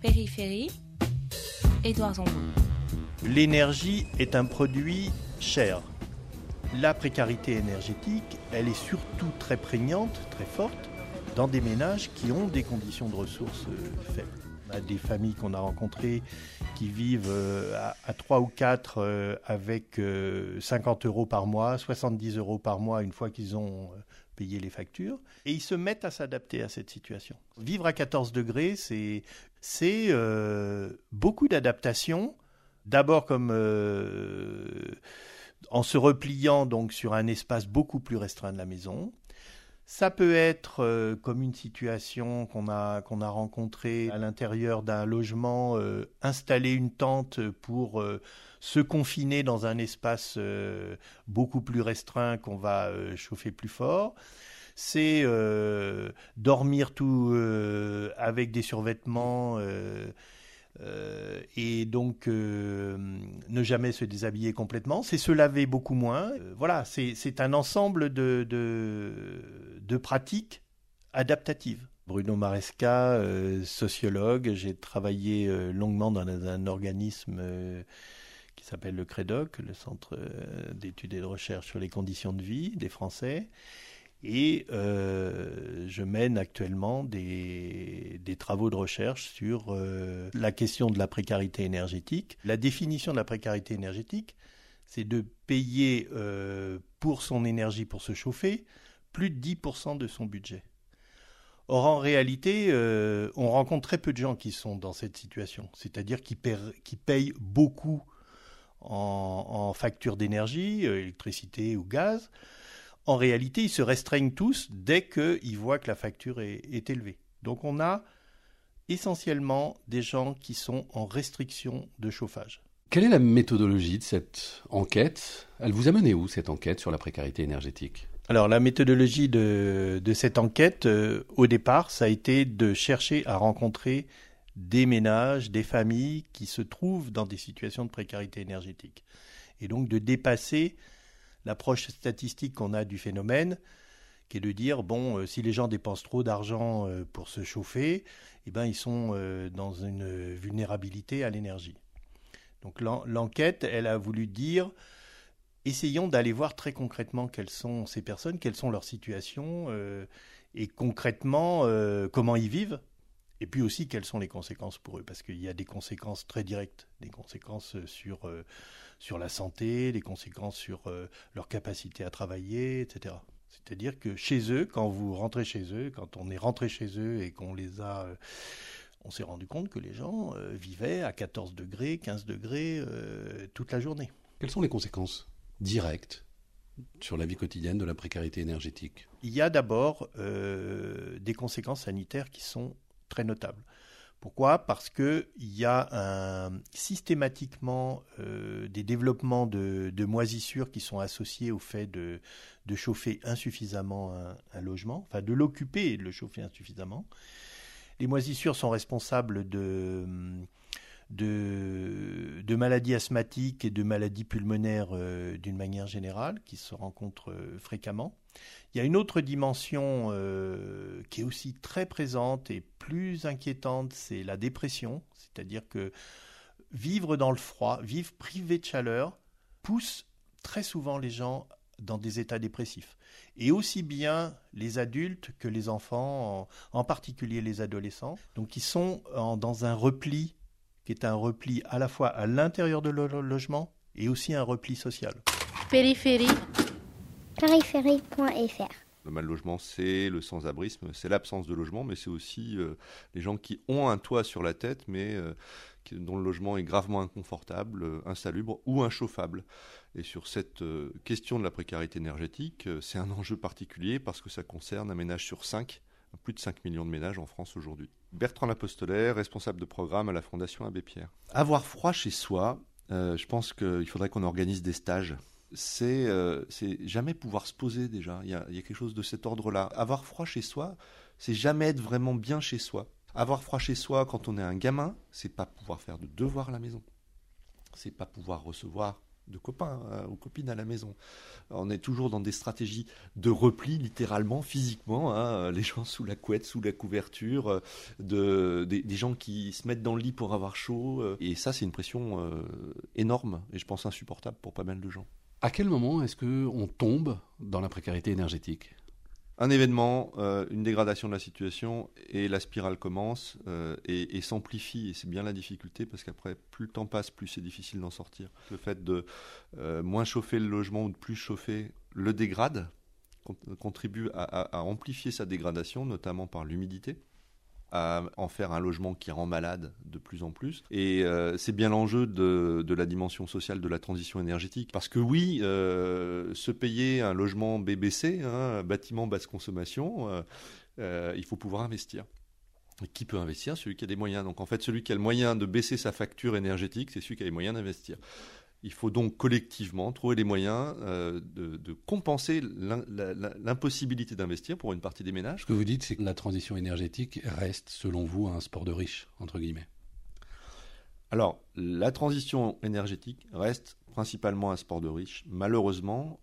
Périphérie, Édouard Zambon. L'énergie est un produit cher. La précarité énergétique, elle est surtout très prégnante, très forte, dans des ménages qui ont des conditions de ressources euh, faibles. On a des familles qu'on a rencontrées qui vivent euh, à, 3 ou 4 euh, avec 50 euros par mois, 70 euros par mois une fois qu'ils ont payé les factures. Et ils se mettent à s'adapter à cette situation. Vivre à 14 degrés, c'est beaucoup d'adaptation. D'abord comme en se repliant donc sur un espace beaucoup plus restreint de la maison. Ça peut être euh, comme une situation qu'on a, a rencontrée à l'intérieur d'un logement, euh, installer une tente pour euh, se confiner dans un espace beaucoup plus restreint qu'on va chauffer plus fort. C'est dormir tout avec des survêtements et donc ne jamais se déshabiller complètement, c'est se laver beaucoup moins. Voilà, c'est un ensemble de, pratiques adaptatives. Bruno Maresca, sociologue, j'ai travaillé longuement dans un, organisme qui s'appelle le CREDOC, le Centre d'études et de recherche sur les conditions de vie des Français. Et euh, je mène actuellement des, travaux de recherche sur euh, la question de la précarité énergétique. La définition de la précarité énergétique, c'est de payer euh, pour son énergie pour se chauffer plus de 10% de son budget. Or, en réalité, on rencontre très peu de gens qui sont dans cette situation, c'est-à-dire qui, payent beaucoup en, en facture d'énergie, électricité ou gaz, en réalité, ils se restreignent tous dès qu'ils voient que la facture est, élevée. Donc on a essentiellement des gens qui sont en restriction de chauffage. Quelle est la méthodologie de cette enquête? Elle vous a mené où cette enquête sur la précarité énergétique? Alors la méthodologie de, cette enquête, euh, au départ, ça a été de chercher à rencontrer des ménages, des familles qui se trouvent dans des situations de précarité énergétique. Et donc de dépasser l'approche statistique qu'on a du phénomène, qui est de dire bon, euh, si les gens dépensent trop d'argent euh, pour se chauffer, eh ben ils sont dans une vulnérabilité à l'énergie. Donc l'enquête, elle a voulu dire essayons d'aller voir très concrètement quelles sont ces personnes, quelles sont leurs situations et concrètement comment ils vivent. Et puis aussi quelles sont les conséquences pour eux, parce qu'il y a des conséquences très directes, des conséquences sur sur la santé, les conséquences sur euh, leur capacité à travailler, etc. C'est-à-dire que chez eux, quand vous rentrez chez eux, quand on est rentré chez eux et qu'on les a... Euh, on s'est rendu compte que les gens euh, vivaient à 14 degrés, 15 degrés toute la journée. Quelles sont les conséquences? Directes sur la vie quotidienne de la précarité énergétique Il y a d'abord des conséquences sanitaires qui sont très notables. Pourquoi? Parce qu'il y a systématiquement euh, des développements de, moisissures qui sont associés au fait de, chauffer insuffisamment un, logement, enfin de l'occuper et de le chauffer insuffisamment. Les moisissures sont responsables de, de, maladies asthmatiques et de maladies pulmonaires euh, d'une manière générale qui se rencontrent euh, fréquemment. Il y a une autre dimension euh, qui est aussi très présente et plus inquiétante, c'est la dépression. C'est-à-dire que vivre dans le froid, vivre privé de chaleur, pousse très souvent les gens dans des états dépressifs. Et aussi bien les adultes que les enfants, en, particulier les adolescents, donc qui sont dans un repli qui est un repli à la fois à l'intérieur de leur logement et aussi un repli social. Périphérie périphérie.fr. Le mal logement, c'est le sans-abrisme, c'est l'absence de logement, mais c'est aussi euh, les gens qui ont un toit sur la tête, mais euh, dont le logement est gravement inconfortable, euh, insalubre ou inchauffable. Et sur cette question de la précarité énergétique, c'est un enjeu particulier parce que ça concerne un ménage sur cinq, plus de 5 millions de ménages en France aujourd'hui. Bertrand Lapostolaire, responsable de programme à la Fondation Abbé Pierre. Avoir froid chez soi, je pense qu'il faudrait qu'on organise des stages euh, c'est jamais pouvoir se poser déjà. Il y, a, quelque chose de cet ordre-là. Avoir froid chez soi, c'est jamais être vraiment bien chez soi. Avoir froid chez soi quand on est un gamin, c'est pas pouvoir faire de devoirs à la maison. C'est pas pouvoir recevoir de copains euh, ou copines à la maison. On est toujours dans des stratégies de repli, littéralement, physiquement. Hein, les gens sous la couette, sous la couverture, euh, de, des, gens qui se mettent dans le lit pour avoir chaud. Euh, et ça, c'est une pression énorme et je pense insupportable pour pas mal de gens. À quel moment est-ce qu'on tombe dans la précarité énergétique? Un événement, euh, une dégradation de la situation, et la spirale commence euh, et, s'amplifie. Et c'est bien la difficulté parce qu'après, plus le temps passe, plus c'est difficile d'en sortir. Le fait de euh, moins chauffer le logement ou de plus chauffer le dégrade, contribue à amplifier sa dégradation, notamment par l'humidité à en faire un logement qui rend malade de plus en plus. Et euh, c'est bien l'enjeu de, la dimension sociale de la transition énergétique. Parce que oui, euh, se payer un logement BBC, hein, bâtiment basse consommation, euh, il faut pouvoir investir. qui peut investir? Celui qui a des moyens. Donc en fait, celui qui a le moyen de baisser sa facture énergétique, c'est celui qui a les moyens d'investir. Il faut donc collectivement trouver les moyens euh, de, compenser l'impossibilité d'investir pour une partie des ménages. Ce que vous dites, c'est que la transition énergétique reste, selon vous, un sport de riches, entre guillemets. Alors, la transition énergétique reste principalement un sport de riches. Malheureusement,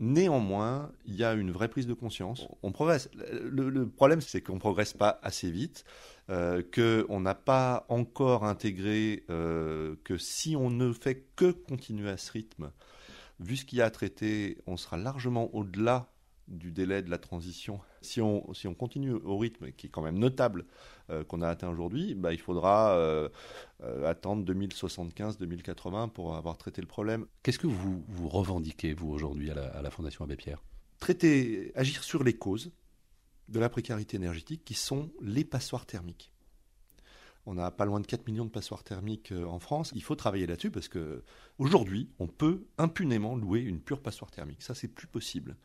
Néanmoins, il y a une vraie prise de conscience. On progresse. Le, problème, c'est qu'on ne progresse pas assez vite, euh, qu'on n'a pas encore intégré euh, que si on ne fait que continuer à ce rythme, vu ce qu'il y a à traiter, on sera largement au-delà du délai de la transition. Si on, si on continue au rythme qui est quand même notable euh, qu'on a atteint aujourd'hui, bah, il faudra euh, euh, attendre 2075-2080 pour avoir traité le problème. Qu'est-ce que vous, vous revendiquez, vous, aujourd'hui, à la, à la Fondation Abbé Pierre? Traiter, agir sur les causes de la précarité énergétique qui sont les passoires thermiques. On a pas loin de 4 millions de passoires thermiques en France. Il faut travailler là-dessus parce que aujourd'hui, on peut impunément louer une pure passoire thermique. Ça, c'est plus possible.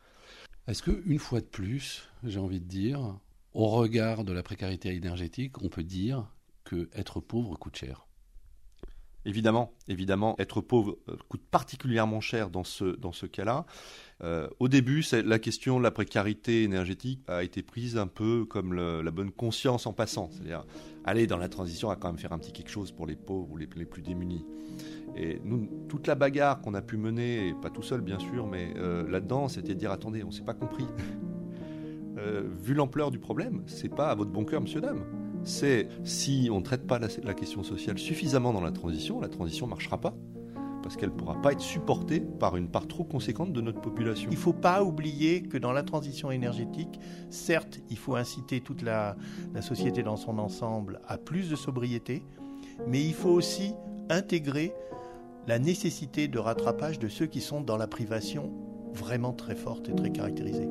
Est-ce que une fois de plus, j'ai envie de dire, au regard de la précarité énergétique, on peut dire que être pauvre coûte cher? Évidemment, évidemment, être pauvre euh, coûte particulièrement cher dans ce, dans ce cas-là. Euh, au début, la question de la précarité énergétique a été prise un peu comme la bonne conscience en passant. C'est-à-dire, aller dans la transition, à quand même faire un petit quelque chose pour les pauvres ou les, plus démunis. Et nous, toute la bagarre qu'on a pu mener, et pas tout seul bien sûr, mais euh, là-dedans, c'était de dire attendez, on ne s'est pas compris. vu l'ampleur du problème, c'est pas à votre bon cœur, monsieur, dame c'est si on ne traite pas la, question sociale suffisamment dans la transition, la transition ne marchera pas parce qu'elle ne pourra pas être supportée par une part trop conséquente de notre population. Il ne faut pas oublier que dans la transition énergétique, certes, il faut inciter toute la, société dans son ensemble à plus de sobriété, mais il faut aussi intégrer la nécessité de rattrapage de ceux qui sont dans la privation vraiment très forte et très caractérisée.